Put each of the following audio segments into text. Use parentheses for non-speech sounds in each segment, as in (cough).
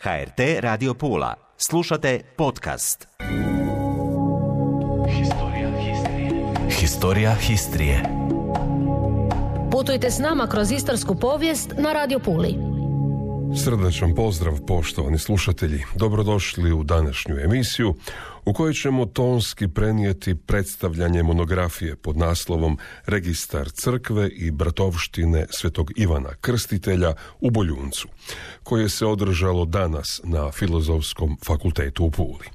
HRT Radio Pula. Slušate podcast. Historija Histrije. Historija Histrije. Putujte s nama kroz istarsku povijest na Radio Puli. Srdačan pozdrav poštovani slušatelji. Dobrodošli u današnju emisiju u kojoj ćemo tonski prenijeti predstavljanje monografije pod naslovom Registar crkve i bratovštine Svetog Ivana Krstitelja u Boljuncu, koje se održalo danas na Filozofskom fakultetu u Puli.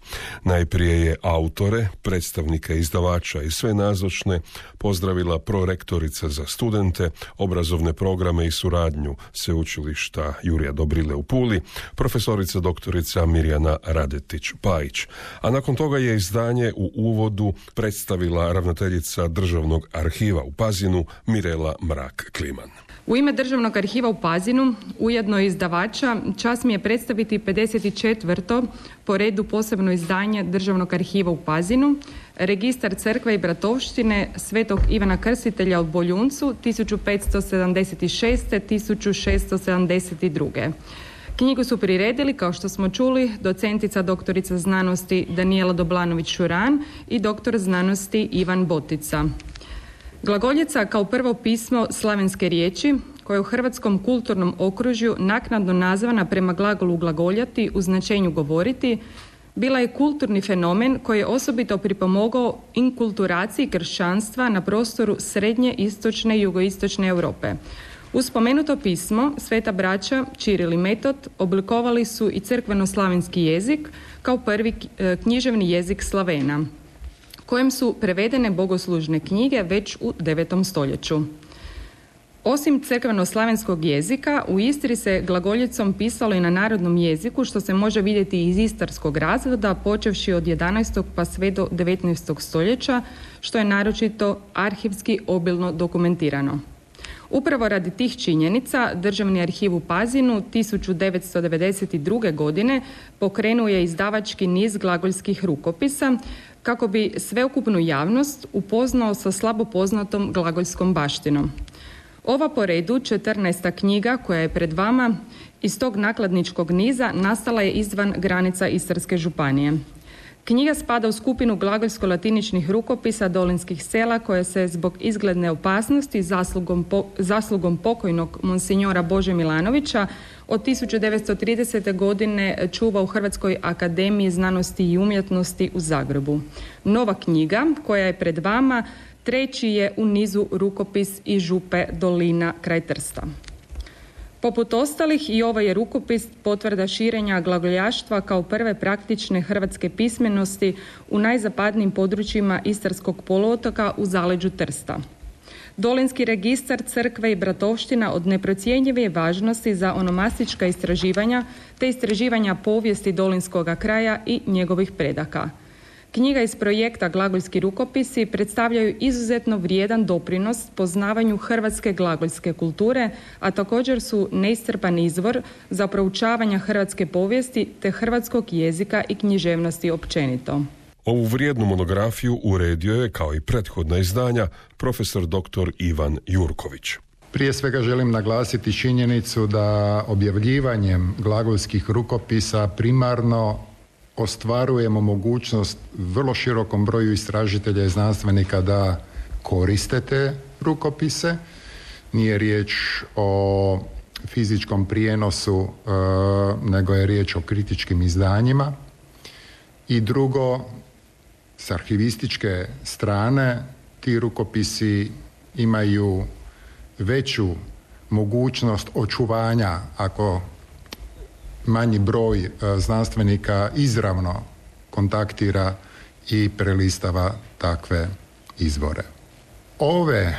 Najprije je autore, predstavnike izdavača i sve nazočne pozdravila prorektorica za studente, obrazovne programe i suradnju Sveučilišta Jurija Dobrile u Puli, profesorica doktorica Mirjana Radetić-Pajić, a nakon toga je izdanje u uvodu predstavila ravnateljica Državnog arhiva u Pazinu Mirela Mrak-Kliman. U ime Državnog arhiva u Pazinu, ujedno izdavača, čas mi je predstaviti 54. po redu posebno izdanje Državnog arhiva u Pazinu, Registar crkve i bratovštine Svetog Ivana Krstitelja u Boljuncu 1576. 1672. Knjigu su priredili, kao što smo čuli, docentica doktorica znanosti Danijela Doblanović-Šuran i doktor znanosti Ivan Botica. Glagoljica kao prvo pismo slavenske riječi, koje je u hrvatskom kulturnom okružju naknadno nazvana prema glagolu glagoljati u značenju govoriti, bila je kulturni fenomen koji je osobito pripomogao inkulturaciji kršćanstva na prostoru srednje, istočne i jugoistočne Europe. Uz spomenuto pismo, sveta braća Čiril i Metod oblikovali su i crkveno-slavenski jezik kao prvi e, književni jezik Slavena, kojem su prevedene bogoslužne knjige već u 9. stoljeću. Osim crkveno-slavenskog jezika, u Istri se glagoljicom pisalo i na narodnom jeziku, što se može vidjeti iz istarskog razvoda, počevši od 11. pa sve do 19. stoljeća, što je naročito arhivski obilno dokumentirano. Upravo radi tih činjenica Državni arhiv u Pazinu 1992. godine pokrenuo je izdavački niz glagoljskih rukopisa kako bi sveukupnu javnost upoznao sa slabo poznatom glagoljskom baštinom. Ova po redu 14. knjiga koja je pred vama iz tog nakladničkog niza nastala je izvan granica Istarske županije. Knjiga spada u skupinu glagoljsko-latiničnih rukopisa dolinskih sela koja se zbog izgledne opasnosti zaslugom, zaslugom pokojnog monsinjora Bože Milanovića od 1930. godine čuva u Hrvatskoj akademiji znanosti i umjetnosti u Zagrebu. Nova knjiga koja je pred vama treći je u nizu rukopis i župe dolina kraj Trsta. Poput ostalih i ovaj je rukopis potvrda širenja glagoljaštva kao prve praktične hrvatske pismenosti u najzapadnijim područjima Istarskog poluotoka u zaleđu Trsta. Dolinski registar crkve i bratovština od neprocjenjive je važnosti za onomastička istraživanja te istraživanja povijesti Dolinskoga kraja i njegovih predaka – Knjiga iz projekta Glagoljski rukopisi predstavljaju izuzetno vrijedan doprinos poznavanju hrvatske glagoljske kulture, a također su neiscrpan izvor za proučavanje hrvatske povijesti te hrvatskog jezika i književnosti općenito. Ovu vrijednu monografiju uredio je, kao i prethodna izdanja, profesor dr. Ivan Jurković. Prije svega želim naglasiti činjenicu da objavljivanjem glagolskih rukopisa primarno ostvarujemo mogućnost vrlo širokom broju istražitelja i znanstvenika da koriste te rukopise. Nije riječ o fizičkom prijenosu, e, nego je riječ o kritičkim izdanjima. I drugo, s arhivističke strane ti rukopisi imaju veću mogućnost očuvanja ako manji broj e, znanstvenika izravno kontaktira i prelistava takve izvore. Ove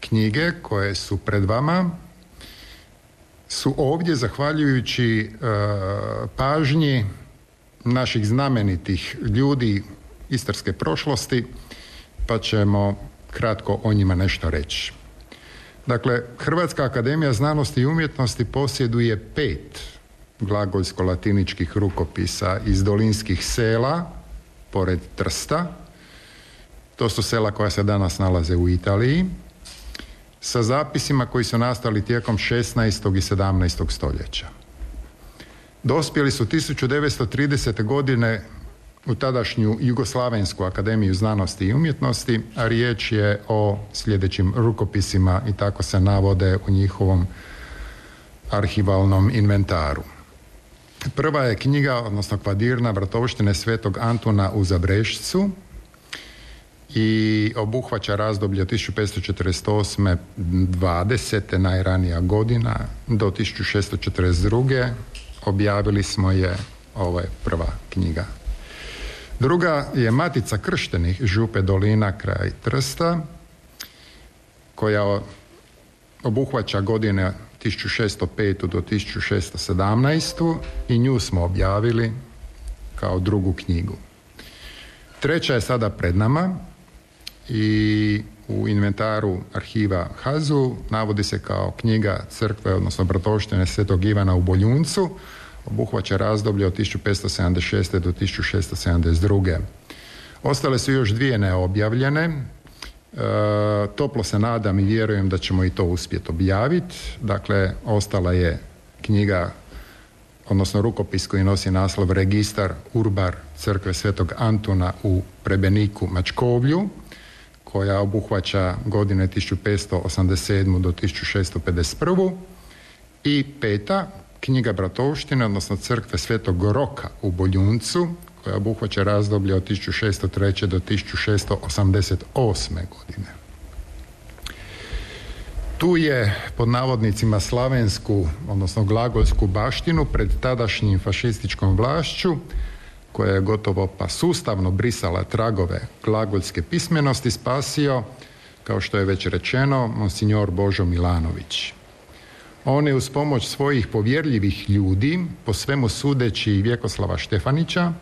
knjige koje su pred vama su ovdje zahvaljujući e, pažnji naših znamenitih ljudi istarske prošlosti, pa ćemo kratko o njima nešto reći. Dakle, Hrvatska akademija znanosti i umjetnosti posjeduje pet glagoljsko-latiničkih rukopisa iz dolinskih sela, pored Trsta. To su sela koja se danas nalaze u Italiji, sa zapisima koji su nastali tijekom 16. i 17. stoljeća. Dospjeli su 1930. godine u tadašnju Jugoslavensku akademiju znanosti i umjetnosti, a riječ je o sljedećim rukopisima i tako se navode u njihovom arhivalnom inventaru. Prva je knjiga, odnosno kvadirna Vratovštine Svetog Antuna u Zabrešcu i obuhvaća razdoblje od 1548. 20. najranija godina do 1642. Objavili smo je, ovo je prva knjiga Druga je Matica krštenih Župe Dolina kraj Trsta, koja obuhvaća godine 1605. do 1617. i nju smo objavili kao drugu knjigu. Treća je sada pred nama i u inventaru arhiva Hazu navodi se kao knjiga crkve, odnosno bratoštine Svetog Ivana u Boljuncu, obuhvaća razdoblje od 1576. do 1672. Ostale su još dvije neobjavljene. E, toplo se nadam i vjerujem da ćemo i to uspjeti objaviti. Dakle, ostala je knjiga, odnosno rukopis koji nosi naslov Registar Urbar crkve Svetog Antuna u Prebeniku Mačkovlju, koja obuhvaća godine 1587. do 1651. I peta, knjiga Bratovštine, odnosno crkve Svetog Roka u Boljuncu, koja obuhvaća razdoblje od 1603. do 1688. godine. Tu je pod navodnicima slavensku, odnosno glagolsku baštinu pred tadašnjim fašističkom vlašću, koja je gotovo pa sustavno brisala tragove glagolske pismenosti spasio, kao što je već rečeno, monsignor Božo Milanović. On je uz pomoć svojih povjerljivih ljudi, po svemu sudeći Vjekoslava Štefanića,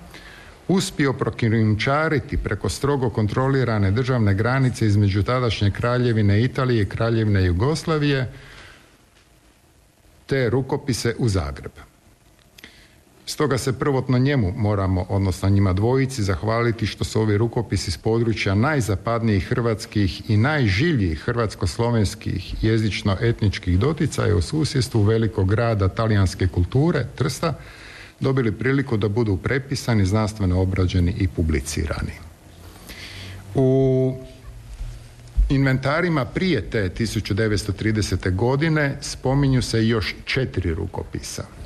uspio prokrijumčariti preko strogo kontrolirane državne granice između tadašnje kraljevine Italije i kraljevine Jugoslavije te rukopise u Zagreb. Stoga se prvotno njemu moramo, odnosno njima dvojici, zahvaliti što su ovi rukopisi iz područja najzapadnijih hrvatskih i najžiljih hrvatsko-slovenskih jezično-etničkih doticaja u susjedstvu velikog grada talijanske kulture, Trsta, dobili priliku da budu prepisani, znanstveno obrađeni i publicirani. U inventarima prije te 1930. godine spominju se još četiri rukopisa –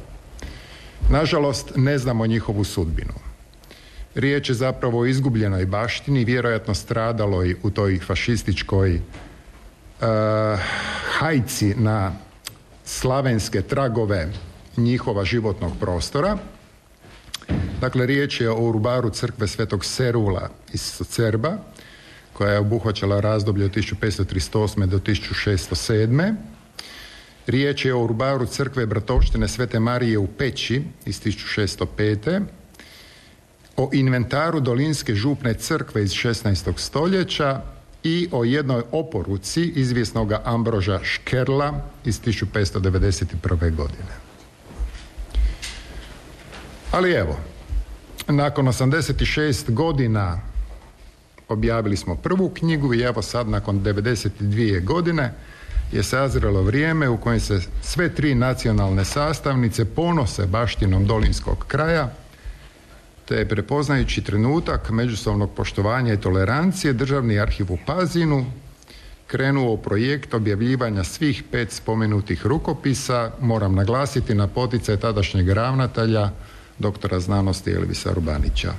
Nažalost, ne znamo njihovu sudbinu. Riječ je zapravo o izgubljenoj baštini, vjerojatno stradaloj u toj fašističkoj uh, hajci na slavenske tragove njihova životnog prostora. Dakle, riječ je o urbaru crkve Svetog Serula iz Cerba, koja je obuhvaćala razdoblje od 1538. do 1607. Riječ je o urbaru crkve Bratovštine Svete Marije u Peći iz 1605. O inventaru Dolinske župne crkve iz 16. stoljeća i o jednoj oporuci izvjesnoga Ambroža Škerla iz 1591. godine. Ali evo, nakon 86 godina objavili smo prvu knjigu i evo sad nakon 92 godine je sazrelo vrijeme u kojem se sve tri nacionalne sastavnice ponose baštinom dolinskog kraja, te je prepoznajući trenutak međusobnog poštovanja i tolerancije Državni arhiv u Pazinu krenuo u projekt objavljivanja svih pet spomenutih rukopisa, moram naglasiti na poticaj tadašnjeg ravnatelja, doktora znanosti Elvisa Rubanića.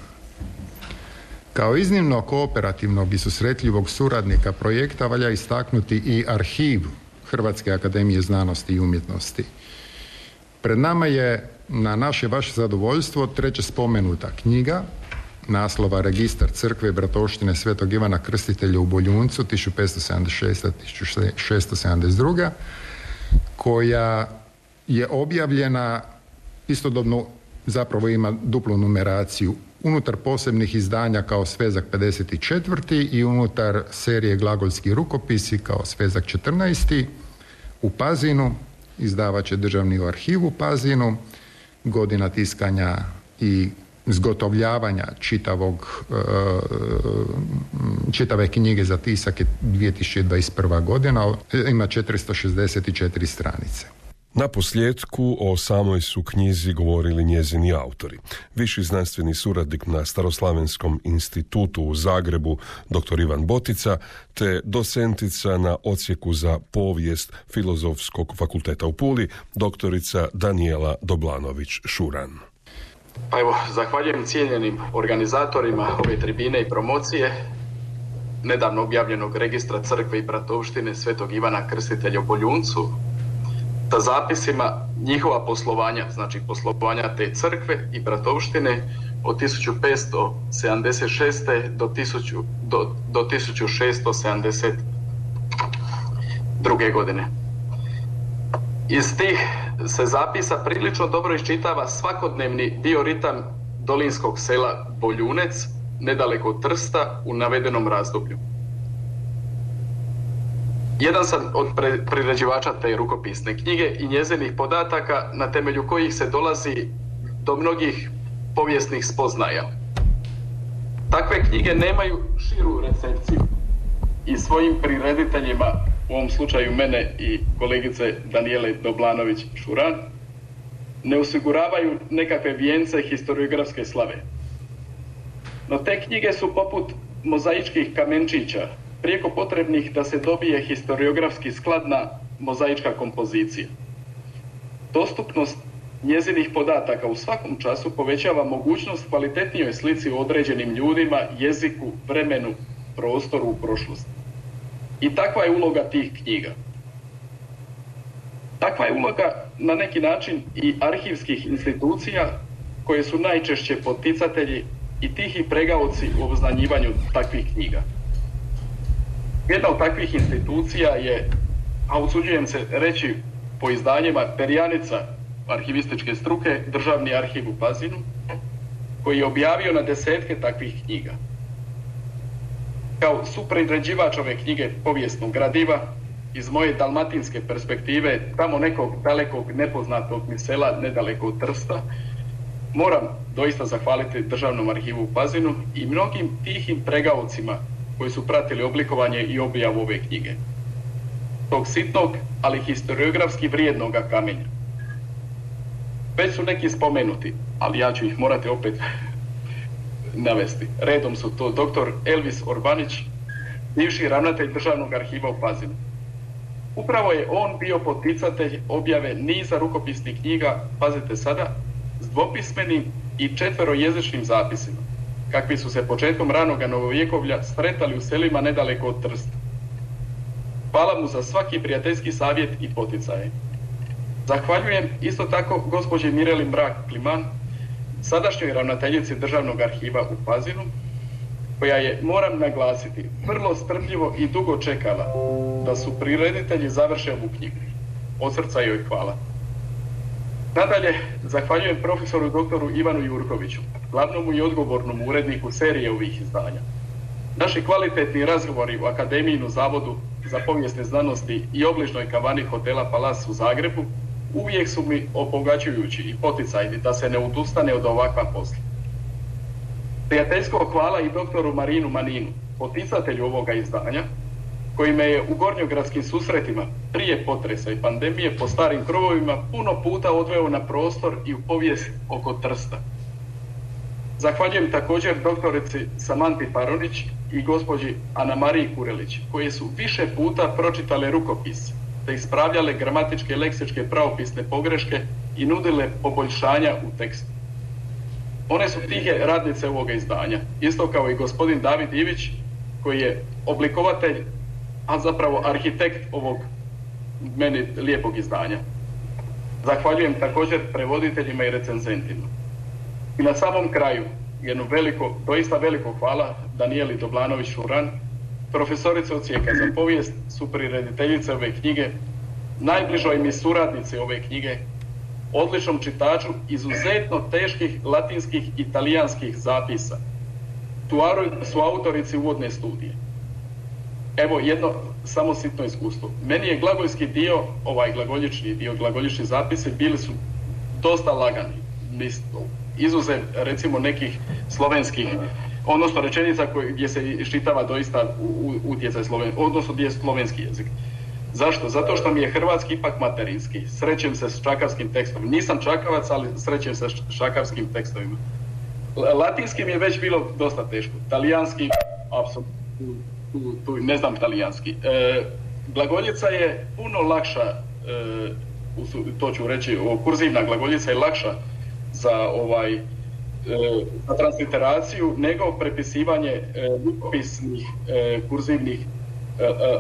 Kao iznimno kooperativnog i susretljivog suradnika projekta valja istaknuti i arhiv Hrvatske akademije znanosti i umjetnosti. Pred nama je na naše vaše zadovoljstvo treće spomenuta knjiga naslova Registar crkve Bratoštine Svetog Ivana Krstitelja u Boljuncu 1576-1672 koja je objavljena istodobno zapravo ima duplu numeraciju unutar posebnih izdanja kao svezak 54. i unutar serije Glagolski rukopisi kao svezak 14. u Pazinu, izdavat će državni arhiv u Pazinu, godina tiskanja i zgotovljavanja čitavog, e, čitave knjige za tisak je 2021. godina, ima 464 stranice. Na posljedku o samoj su knjizi govorili njezini autori. Viši znanstveni suradnik na Staroslavenskom institutu u Zagrebu, dr. Ivan Botica, te docentica na odsjeku za povijest Filozofskog fakulteta u Puli, doktorica Daniela Doblanović-Šuran. Pa evo, zahvaljujem cijenjenim organizatorima ove tribine i promocije nedavno objavljenog registra crkve i bratovštine Svetog Ivana Krstitelja u Boljuncu, sa zapisima njihova poslovanja, znači poslovanja te crkve i bratovštine od 1576. do, 1000, do, do 1672. godine. Iz tih se zapisa prilično dobro iščitava svakodnevni bioritam dolinskog sela Boljunec, nedaleko Trsta u navedenom razdoblju. Jedan sam od priređivača te rukopisne knjige i njezinih podataka na temelju kojih se dolazi do mnogih povijesnih spoznaja. Takve knjige nemaju širu recepciju i svojim prirediteljima, u ovom slučaju mene i kolegice Danijele Doblanović-Šuran, ne osiguravaju nekakve vijence historiografske slave. No te knjige su poput mozaičkih kamenčića prijeko potrebnih da se dobije historiografski skladna mozaička kompozicija. Dostupnost njezinih podataka u svakom času povećava mogućnost kvalitetnijoj slici o određenim ljudima, jeziku, vremenu, prostoru u prošlosti. I takva je uloga tih knjiga. Takva je uloga na neki način i arhivskih institucija koje su najčešće poticatelji i tihi pregaoci u obznanjivanju takvih knjiga. Jedna od takvih institucija je, a usuđujem se reći po izdanjima Perjanica arhivističke struke, Državni arhiv u Pazinu, koji je objavio na desetke takvih knjiga. Kao supredređivač ove knjige povijesnog gradiva, iz moje dalmatinske perspektive, tamo nekog dalekog nepoznatog mi sela, nedaleko od Trsta, moram doista zahvaliti Državnom arhivu u Pazinu i mnogim tihim pregaocima koji su pratili oblikovanje i objavu ove knjige. Tog sitnog, ali historiografski vrijednoga kamenja. Već su neki spomenuti, ali ja ću ih morati opet (laughs) navesti. Redom su to dr. Elvis Orbanić, bivši ravnatelj Državnog arhiva u Pazinu. Upravo je on bio poticatelj objave niza rukopisnih knjiga, pazite sada, s dvopismenim i četverojezičnim zapisima kakvi su se početkom ranoga novovjekovlja stretali u selima nedaleko od Trsta. Hvala mu za svaki prijateljski savjet i poticaje. Zahvaljujem isto tako gospođi Mireli Mrak-Kliman, sadašnjoj ravnateljici Državnog arhiva u Pazinu, koja je, moram naglasiti, vrlo strpljivo i dugo čekala da su prireditelji završe ovu knjigu. Od srca joj hvala. Nadalje, zahvaljujem profesoru doktoru Ivanu Jurkoviću, glavnom i odgovornom uredniku serije ovih izdanja. Naši kvalitetni razgovori u Akademijinu zavodu za povijesne znanosti i obližnoj kavani hotela Palas u Zagrebu uvijek su mi opogaćujući i poticajni da se ne odustane od ovakva posla. Prijateljsko hvala i doktoru Marinu Maninu, poticatelju ovoga izdanja, koji me je u gornjogradskim susretima prije potresa i pandemije po starim krovovima puno puta odveo na prostor i u povijest oko Trsta. Zahvaljujem također doktorici Samanti Paronić i gospođi Ana Mariji Kurelić, koje su više puta pročitale rukopis, te ispravljale gramatičke i leksičke pravopisne pogreške i nudile poboljšanja u tekstu. One su tihe radnice ovoga izdanja, isto kao i gospodin David Ivić, koji je oblikovatelj a zapravo arhitekt ovog meni lijepog izdanja. Zahvaljujem također prevoditeljima i recenzentima. I na samom kraju jedno veliko, doista veliko hvala Danijeli Doblanović Šuran, profesorice ocijeka za povijest, suprirediteljice ove knjige, najbližoj mi suradnici ove knjige, odličnom čitaču izuzetno teških latinskih i talijanskih zapisa. Tu su autorici uvodne studije. Evo jedno samo sitno iskustvo. Meni je glagoljski dio, ovaj glagoljični dio, glagoljični zapisi bili su dosta lagani. Izuzev recimo nekih slovenskih, odnosno rečenica gdje se iščitava doista utjecaj sloven, odnosno gdje je slovenski jezik. Zašto? Zato što mi je hrvatski ipak materinski. Srećem se s čakavskim tekstom. Nisam čakavac, ali srećem se s čakavskim tekstovima. Latinski mi je već bilo dosta teško. Talijanski, apsolutno, tu, tu, ne znam talijanski. E, glagoljica je puno lakša, e, to ću reći, kurzivna glagoljica je lakša za ovaj e, za transliteraciju nego prepisivanje e, pisnih e, kurzivnih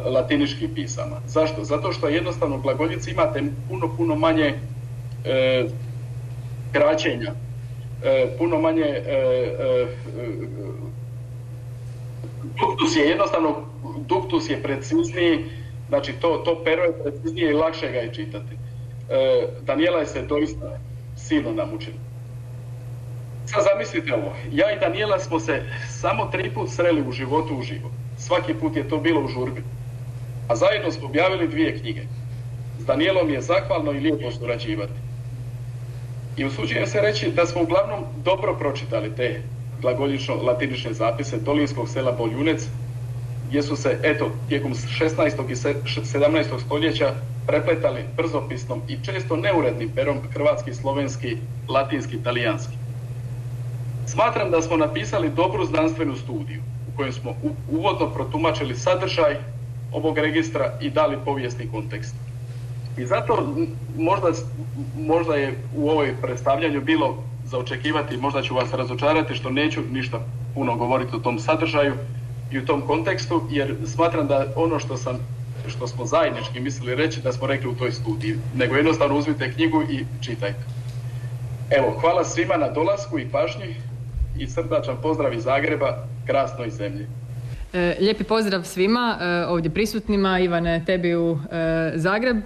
latiničkih pisama. Zašto? Zato što jednostavno glagoljici imate puno, puno manje kraćenja, puno manje duktus je jednostavno, duktus je precizniji, znači to, to pero je preciznije i lakše ga je čitati. Daniela je se doista silno namučila. Sad zamislite ovo, ja i Daniela smo se samo tri put sreli u životu u živo. Svaki put je to bilo u žurbi. A zajedno smo objavili dvije knjige. S Danielom je zahvalno i lijepo surađivati. I usuđujem se reći da smo uglavnom dobro pročitali te glagoljično-latinične zapise Dolinskog sela Boljunec, gdje su se, eto, tijekom 16. i 17. stoljeća prepletali brzopisnom i često neurednim perom hrvatski, slovenski, latinski, talijanski. Smatram da smo napisali dobru znanstvenu studiju u kojoj smo uvodno protumačili sadržaj ovog registra i dali povijesni kontekst. I zato možda, možda je u ovoj predstavljanju bilo za očekivati, možda ću vas razočarati što neću ništa puno govoriti o tom sadržaju i u tom kontekstu, jer smatram da ono što sam što smo zajednički mislili reći da smo rekli u toj studiji, nego jednostavno uzmite knjigu i čitajte. Evo, hvala svima na dolasku i pažnji i srdačan pozdrav iz Zagreba, krasnoj zemlji. E, lijepi pozdrav svima e, ovdje prisutnima, Ivane, tebi u e, Zagreb.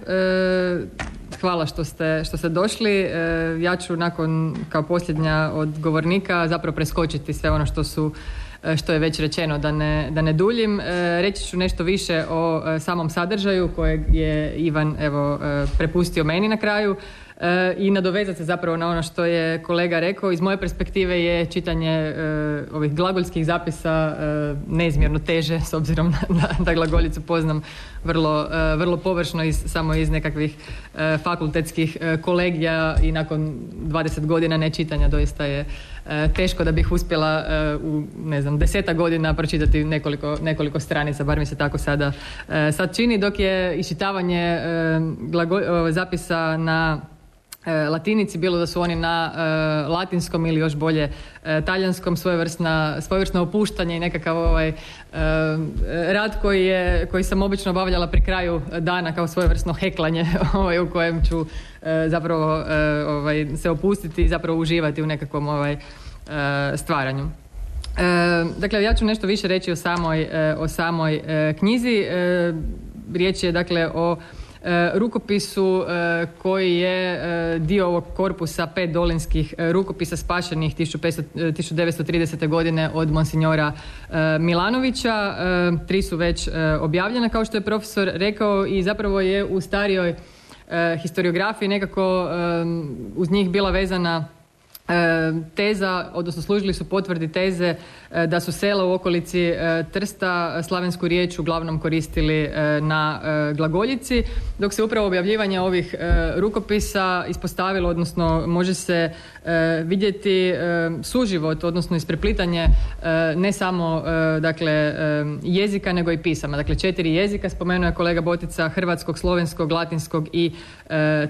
Hvala što ste, što ste došli. Ja ću nakon, kao posljednja od govornika, zapravo preskočiti sve ono što su što je već rečeno, da ne, da ne duljim. Reći ću nešto više o samom sadržaju kojeg je Ivan evo, prepustio meni na kraju i nadovezati se zapravo na ono što je kolega rekao. Iz moje perspektive je čitanje e, ovih glagoljskih zapisa e, neizmjerno teže s obzirom na, da glagoljicu poznam vrlo, e, vrlo površno iz, samo iz nekakvih fakultetskih kolegija i nakon 20 godina nečitanja doista je teško da bih uspjela u ne znam deseta godina pročitati nekoliko, nekoliko stranica, bar mi se tako sada sad čini, dok je iščitavanje zapisa na latinici, bilo da su oni na e, latinskom ili još bolje e, talijanskom, svojevrsna, svojevrsno opuštanje i nekakav ovaj rad koji, je, koji sam obično obavljala pri kraju dana kao svojevrsno heklanje (laughs) ovaj, u kojem ću zapravo ovaj, se opustiti i zapravo uživati u nekakvom ovaj, stvaranju. Dakle, ja ću nešto više reći o samoj, o samoj knjizi. Riječ je dakle o E, rukopisu e, koji je e, dio ovog korpusa pet dolinskih rukopisa spašenih 1930. godine od monsignora Milanovića. Tri su već objavljena kao što je profesor rekao i zapravo je u starijoj historiografiji nekako uz njih bila vezana E, teza, odnosno služili su potvrdi teze e, da su sela u okolici e, Trsta slavensku riječ uglavnom koristili na glagoljici, dok se upravo objavljivanje ovih rukopisa ispostavilo, odnosno može se vidjeti suživot, odnosno ispreplitanje ne samo dakle jezika nego i pisama. Dakle četiri jezika spomenuo je kolega Botica hrvatskog, slovenskog, latinskog i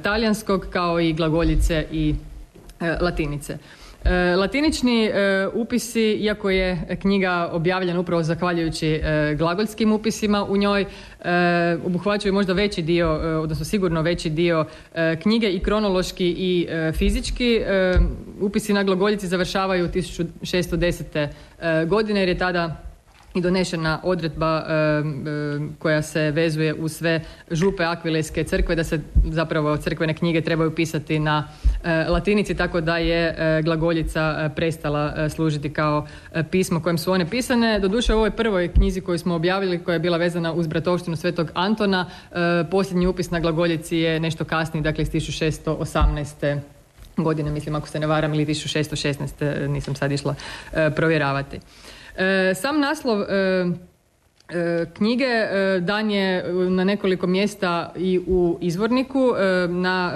talijanskog kao i glagoljice i E, latinice. E, latinični e, upisi, iako je knjiga objavljena upravo zahvaljujući glagoljskim upisima u njoj, obuhvaćaju možda veći dio, odnosno sigurno veći dio knjige i kronološki i fizički. Upisi na glagoljici završavaju 1610. godine jer je tada i donešena odredba koja se vezuje u sve župe akvilejske crkve da se zapravo crkvene knjige trebaju pisati na e, latinici tako da je e, glagoljica e, prestala služiti kao pismo kojem su one pisane. Doduše u ovoj prvoj knjizi koju smo objavili koja je bila vezana uz bratovštinu Svetog Antona posljednji upis na glagoljici je nešto kasniji, dakle iz 1618 godine, mislim ako se ne varam, ili 1616, nisam sad išla provjeravati. E, sam naslov e, knjige dan je na nekoliko mjesta i u izvorniku na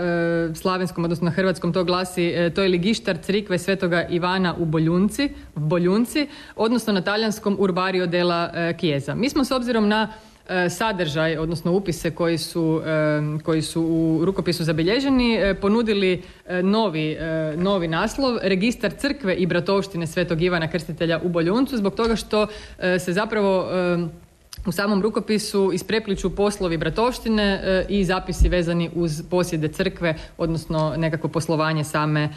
slavenskom, odnosno na hrvatskom to glasi to je ligištar crikve svetoga Ivana u Boljunci, Boljunci odnosno na talijanskom Urbario della Chiesa. Mi smo s obzirom na E, sadržaj, odnosno upise koji su, e, koji su u rukopisu zabilježeni, e, ponudili novi, novi naslov Registar crkve i bratovštine Svetog Ivana Krstitelja u Boljuncu zbog toga što se zapravo u samom rukopisu isprepliču poslovi bratovštine i zapisi vezani uz posjede crkve, odnosno nekako poslovanje same,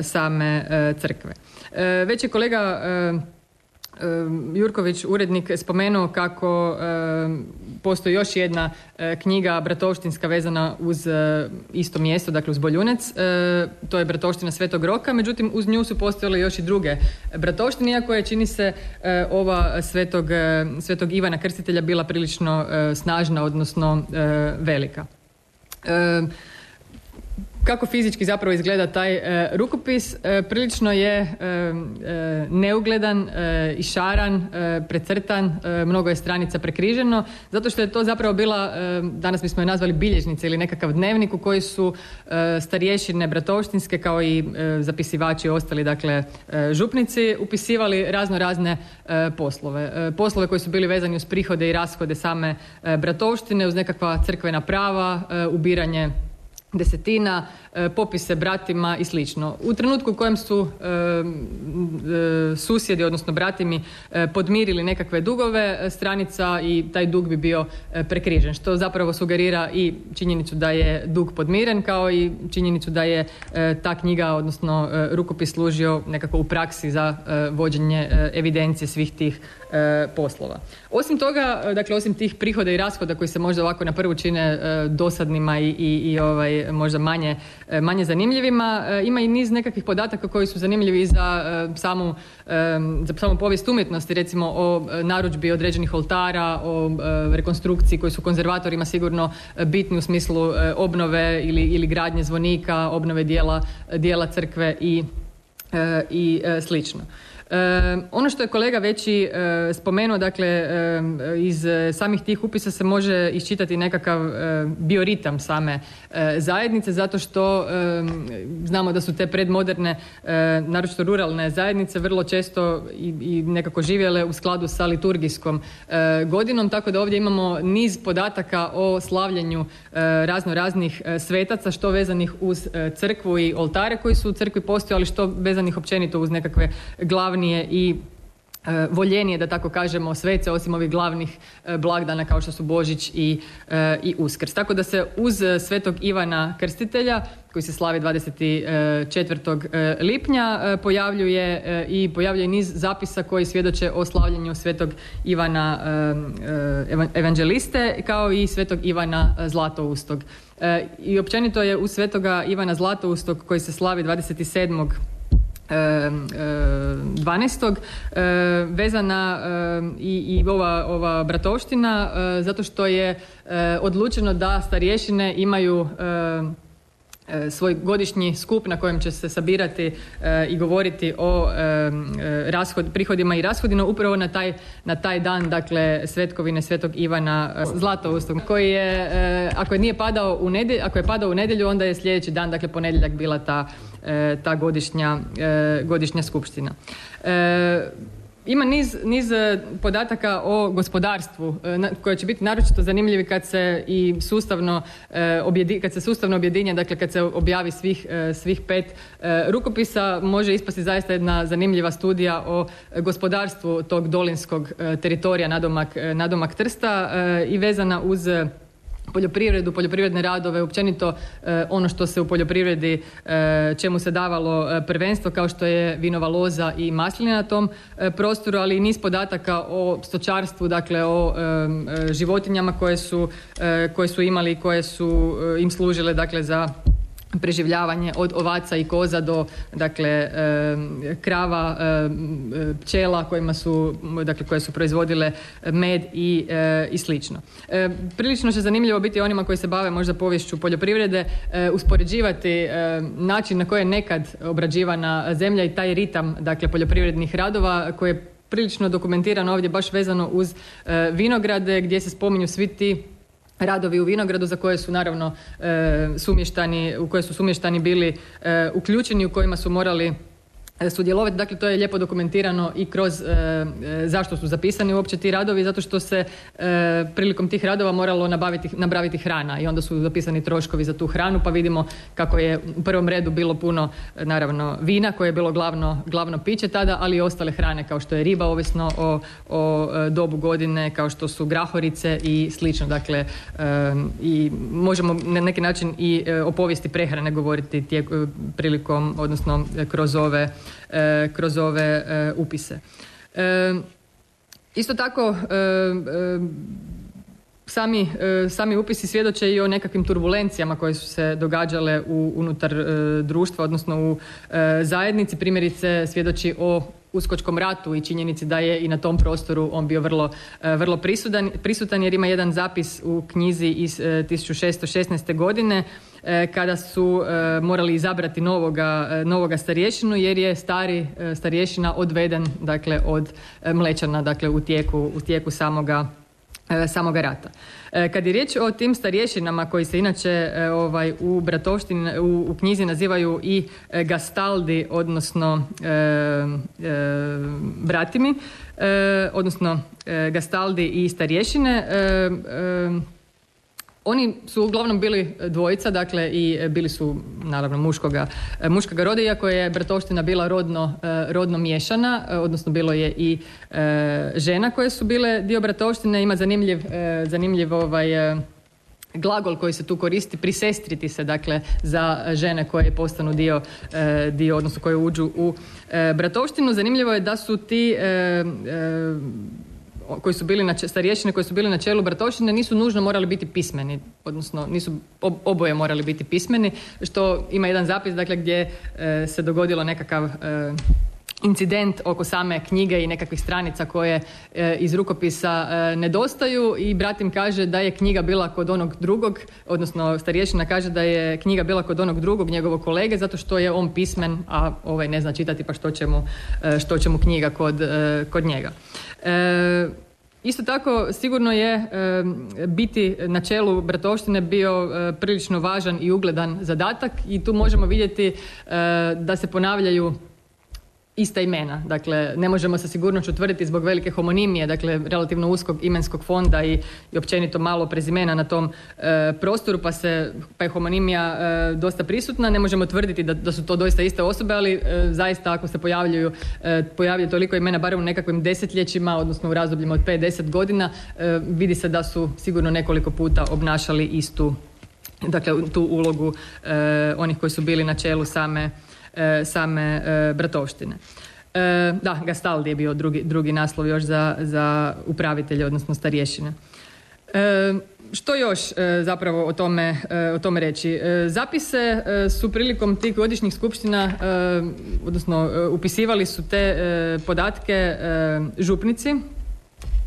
same crkve. Već je kolega Jurković, urednik, spomenuo kako postoji još jedna e, knjiga bratovštinska vezana uz e, isto mjesto, dakle uz Boljunec. E, to je bratovština Svetog Roka, međutim uz nju su postojale još i druge bratovštine, iako je čini se ova Svetog, Svetog Ivana Krstitelja bila prilično snažna, odnosno velika kako fizički zapravo izgleda taj e, rukopis, e, prilično je e, neugledan, išaran, precrtan, mnogo je stranica prekriženo, zato što je to zapravo bila, danas bismo je nazvali bilježnice ili nekakav dnevnik u koji su starješine bratovštinske kao i zapisivači ostali, dakle župnici, upisivali razno razne poslove. Poslove koji su bili vezani uz prihode i rashode same bratovštine, uz nekakva crkvena prava, ubiranje desetina, e, popise bratima i slično. U trenutku u kojem su e, e, susjedi, odnosno bratimi, podmirili nekakve dugove, stranica i taj dug bi bio prekrižen, što zapravo sugerira i činjenicu da je dug podmiren, kao i činjenicu da je ta knjiga, odnosno rukopis služio nekako u praksi za vođenje evidencije svih tih poslova. Osim toga, dakle, osim tih prihoda i rashoda koji se možda ovako na prvu čine dosadnima i, i, i ovaj, možda manje, e, manje zanimljivima. E, ima i niz nekakvih podataka koji su zanimljivi za e, samu, za samu povijest umjetnosti, recimo o narudžbi određenih oltara, o rekonstrukciji koji su konzervatorima sigurno bitni u smislu obnove ili, ili gradnje zvonika, obnove dijela, dijela crkve i, i slično ono što je kolega već i e, spomenuo, dakle, iz samih tih upisa se može iščitati nekakav bioritam same e, zajednice, zato što znamo da su te predmoderne, e, naročito ruralne zajednice, vrlo često i, i nekako živjele u skladu sa liturgijskom godinom, tako da ovdje imamo niz podataka o slavljenju razno raznih svetaca, što vezanih uz crkvu i oltare koji su u crkvi postojali, što vezanih općenito uz nekakve glavne i e, voljenije, da tako kažemo, svece, osim ovih glavnih e, blagdana kao što su Božić i, e, i Uskrs. Tako da se uz svetog Ivana Krstitelja, koji se slavi 24. lipnja, pojavljuje i pojavljuje niz zapisa koji svjedoče o slavljenju svetog Ivana evanđeliste, kao i svetog Ivana Zlatoustog. I općenito je u svetoga Ivana Zlatoustog koji se slavi 27. 12. vezana i, i ova, ova bratovština zato što je odlučeno da starješine imaju svoj godišnji skup na kojem će se sabirati i govoriti o rashod, prihodima i rashodima upravo na taj, na taj dan, dakle, Svetkovine Svetog Ivana Zlatoustog, koji je, ako je nije padao u nedjelju, ako je padao u nedjelju, onda je sljedeći dan, dakle, ponedjeljak bila ta E, ta godišnja, e, godišnja skupština. E, ima niz, niz podataka o gospodarstvu koje će biti naročito zanimljivi kad se i sustavno kad se sustavno objedinja, dakle kad se objavi svih, svih pet rukopisa, može ispasti zaista jedna zanimljiva studija o gospodarstvu tog dolinskog teritorija nadomak, nadomak Trsta i vezana uz poljoprivredu, poljoprivredne radove, općenito e, ono što se u poljoprivredi e, čemu se davalo e, prvenstvo kao što je vinova loza i maslina na tom prostoru, ali i niz podataka o stočarstvu, dakle o životinjama koje su, koje su imali i koje su im služile dakle za preživljavanje od ovaca i koza do dakle krava, pčela kojima su dakle koje su proizvodile med i, e, i slično. Prilično će zanimljivo biti onima koji se bave možda povješću poljoprivrede uspoređivati način na koji je nekad obrađivana zemlja i taj ritam dakle poljoprivrednih radova koji je prilično dokumentirano ovdje baš vezano uz vinograde gdje se spominju svi ti radovi u vinogradu za koje su naravno sumještani, u koje su sumještani bili uključeni, u kojima su morali E, sudjelovati. Dakle, to je lijepo dokumentirano i kroz e, e, zašto su zapisani uopće ti radovi, zato što se prilikom tih radova moralo nabaviti, nabraviti hrana i onda su zapisani troškovi za tu hranu, pa vidimo kako je u prvom redu bilo puno, naravno, vina koje je bilo glavno, glavno piće tada, ali i ostale hrane kao što je riba, ovisno o, o dobu godine, kao što su grahorice i slično. Dakle, i možemo na neki način i o povijesti prehrane govoriti tijek, prilikom, odnosno kroz ove E, kroz ove e, upise. E, isto tako, Sami, sami upisi svjedoče i o nekakvim turbulencijama koje su se događale u, unutar društva, odnosno u zajednici. Primjerice svjedoči o uskočkom ratu i činjenici da je i na tom prostoru on bio vrlo, vrlo prisutan, prisutan jer ima jedan zapis u knjizi iz 1616. godine E, kada su e, morali izabrati novoga, e, novoga starješinu jer je stari starješina odveden dakle od Mlečana dakle u tijeku, u tijeku samoga samoga rata. Kad je riječ o tim starješinama koji se inače ovaj, u Bratovštini, u, u knjizi nazivaju i Gastaldi, odnosno e, e, Bratimi, odnosno Gastaldi i starješine, oni su uglavnom bili dvojica, dakle i bili su naravno muškoga, muškoga roda, iako je Bratovština bila rodno, rodno miješana, odnosno bilo je i e, žena koje su bile dio Bratovštine. Ima zanimljiv, e, zanimljiv ovaj, glagol koji se tu koristi, prisestriti se, dakle, za žene koje postanu dio, e, dio odnosno koje uđu u Bratovštinu. Zanimljivo je da su ti koji su bili na starješine koji su bili na čelu Bratošine nisu nužno morali biti pismeni, odnosno nisu oboje morali biti pismeni, što ima jedan zapis dakle gdje e, se dogodilo nekakav e, incident oko same knjige i nekakvih stranica koje e, iz rukopisa nedostaju i bratim kaže da je knjiga bila kod onog drugog, odnosno starješina kaže da je knjiga bila kod onog drugog njegovog kolege zato što je on pismen, a ovaj ne zna čitati pa što će mu, što će mu knjiga kod, kod njega. E, isto tako sigurno je e, biti na čelu Bratovštine bio e, prilično važan i ugledan zadatak i tu možemo vidjeti da se ponavljaju ista imena. Dakle, ne možemo sa sigurnošću tvrditi zbog velike homonimije, dakle, relativno uskog imenskog fonda i, i općenito malo prezimena na tom e, prostoru, pa, se, pa je homonimija e, dosta prisutna. Ne možemo tvrditi da, da su to doista iste osobe, ali e, zaista ako se pojavljuju, pojavljaju toliko imena, barem u nekakvim desetljećima, odnosno u razdobljima od 5-10 godina, vidi se da su sigurno nekoliko puta obnašali istu, dakle, tu ulogu onih koji su bili na čelu same E, same e, bratovštine. E, da, Gastaldi je bio drugi, drugi naslov još za, za upravitelje, odnosno starješine. Što još zapravo o tome, o tome reći? Zapise su prilikom tih godišnjih skupština, odnosno upisivali su te podatke župnici,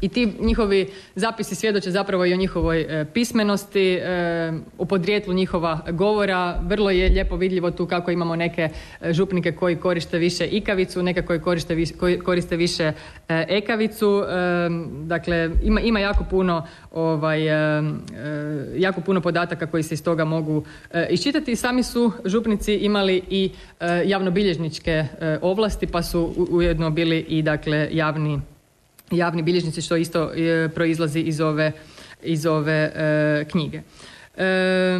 i ti njihovi zapisi svjedoče zapravo i o njihovoj e, pismenosti, e, o podrijetlu njihova govora. Vrlo je lijepo vidljivo tu kako imamo neke e, župnike koji koriste više ikavicu, neke koji koriste, koji koriste više ekavicu. Dakle, ima, ima jako puno ovaj, jako puno podataka koji se iz toga mogu iščitati. Sami su župnici imali i javnobilježničke ovlasti, pa su ujedno bili i dakle javni javni bilježnici što isto e, proizlazi iz ove, iz ove e, knjige. E,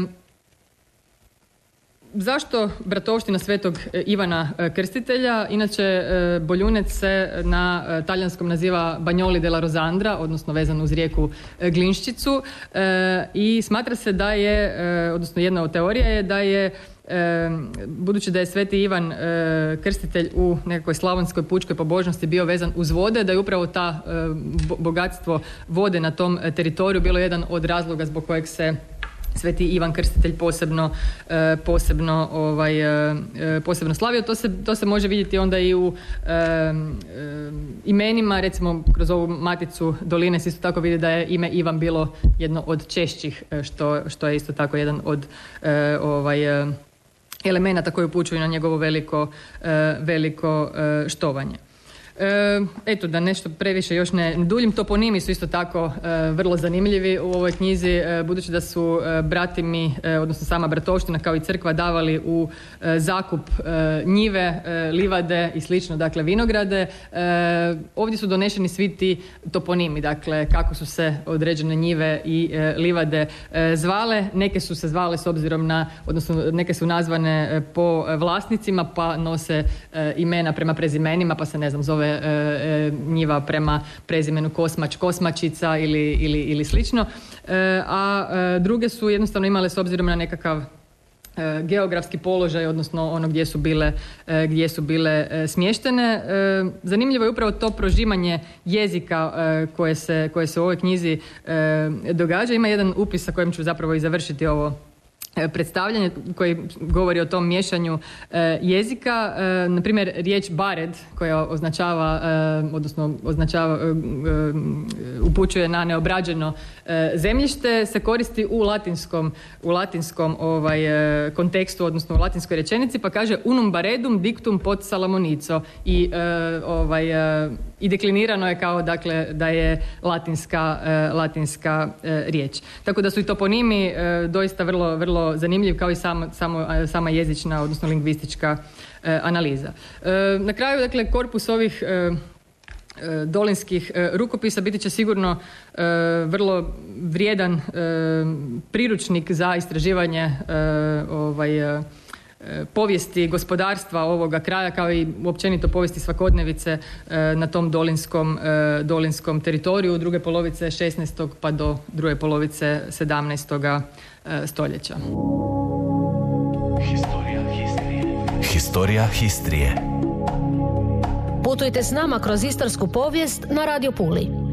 zašto bratovština svetog Ivana Krstitelja? Inače, Boljunec se na talijanskom naziva Bagnoli della Rosandra, odnosno vezano uz rijeku Glinščicu i smatra se da je, odnosno jedna od teorija je da je budući da je Sveti Ivan e, krstitelj u nekakvoj slavonskoj pučkoj pobožnosti bio vezan uz vode, da je upravo ta e, bogatstvo vode na tom teritoriju bilo jedan od razloga zbog kojeg se Sveti Ivan Krstitelj posebno, e, posebno, ovaj, posebno slavio. To se, to se može vidjeti onda i u imenima, recimo kroz ovu maticu doline se isto tako vidi da je ime Ivan bilo jedno od češćih, što, što je isto tako jedan od ovaj, elemenata koji upućuju na njegovo veliko, e, veliko e, štovanje. E, eto, da nešto previše još ne duljim, toponimi su isto tako e, vrlo zanimljivi u ovoj knjizi, e, budući da su brati mi, odnosno sama bratovština kao i crkva davali u zakup njive, livade i slično, dakle vinograde. Ovdje su donešeni svi ti toponimi, dakle kako su se određene njive i livade zvale. Neke su se zvale s obzirom na, odnosno neke su nazvane po vlasnicima pa nose imena prema prezimenima pa se ne znam zove E, e, njiva prema prezimenu Kosmač, Kosmačica ili, ili, ili slično. E, a druge su jednostavno imale s obzirom na nekakav geografski položaj, odnosno ono gdje su bile, gdje su bile smještene. Zanimljivo je upravo to prožimanje jezika koje se, koje se u ovoj knjizi događa. Ima jedan upis sa kojim ću zapravo i završiti ovo E, predstavljanje koji govori o tom miješanju e, jezika. E, na primjer, riječ bared koja označava, odnosno označava, upućuje na neobrađeno zemljište se koristi u latinskom, u latinskom ovaj, kontekstu, odnosno u latinskoj rečenici, pa kaže unum baredum dictum pod salamonico i ovaj, i deklinirano je kao dakle da je latinska, latinska riječ. Tako da su i toponimi doista vrlo, vrlo zanimljiv kao i sama, sama jezična, odnosno lingvistička e, analiza. E, na kraju, dakle, korpus ovih e, dolinskih rukopisa biti će sigurno vrlo vrijedan priručnik za istraživanje ovaj, povijesti gospodarstva ovoga kraja kao i općenito povijesti svakodnevice na tom dolinskom, dolinskom teritoriju u druge polovice 16. pa do druge polovice 17. E, stoljeća. Historija Histrije. Historija Histrije. Putujte s nama kroz istarsku povijest na Radio Puli.